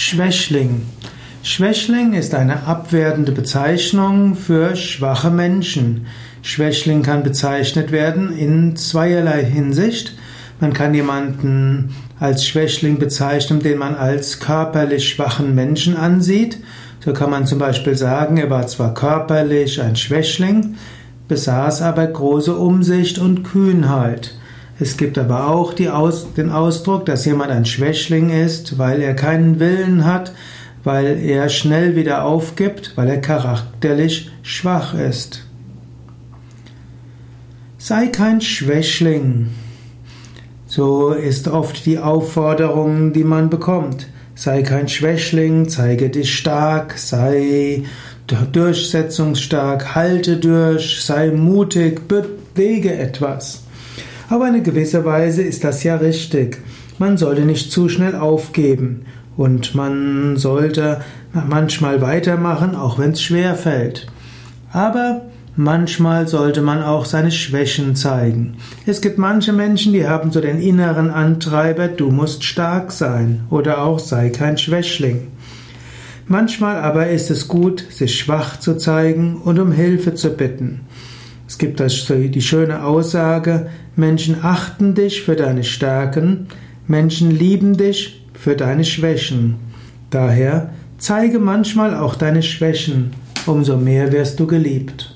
Schwächling. Schwächling ist eine abwertende Bezeichnung für schwache Menschen. Schwächling kann bezeichnet werden in zweierlei Hinsicht. Man kann jemanden als Schwächling bezeichnen, den man als körperlich schwachen Menschen ansieht. So kann man zum Beispiel sagen, er war zwar körperlich ein Schwächling, besaß aber große Umsicht und Kühnheit. Es gibt aber auch Aus, den Ausdruck, dass jemand ein Schwächling ist, weil er keinen Willen hat, weil er schnell wieder aufgibt, weil er charakterlich schwach ist. Sei kein Schwächling. So ist oft die Aufforderung, die man bekommt. Sei kein Schwächling, zeige dich stark, sei durchsetzungsstark, halte durch, sei mutig, bewege etwas. Aber in gewisser Weise ist das ja richtig. Man sollte nicht zu schnell aufgeben und man sollte manchmal weitermachen, auch wenn es schwer fällt. Aber manchmal sollte man auch seine Schwächen zeigen. Es gibt manche Menschen, die haben so den inneren Antreiber, du musst stark sein oder auch sei kein Schwächling. Manchmal aber ist es gut, sich schwach zu zeigen und um Hilfe zu bitten. Es gibt die schöne Aussage, Menschen achten dich für deine Stärken, Menschen lieben dich für deine Schwächen. Daher zeige manchmal auch deine Schwächen, umso mehr wirst du geliebt.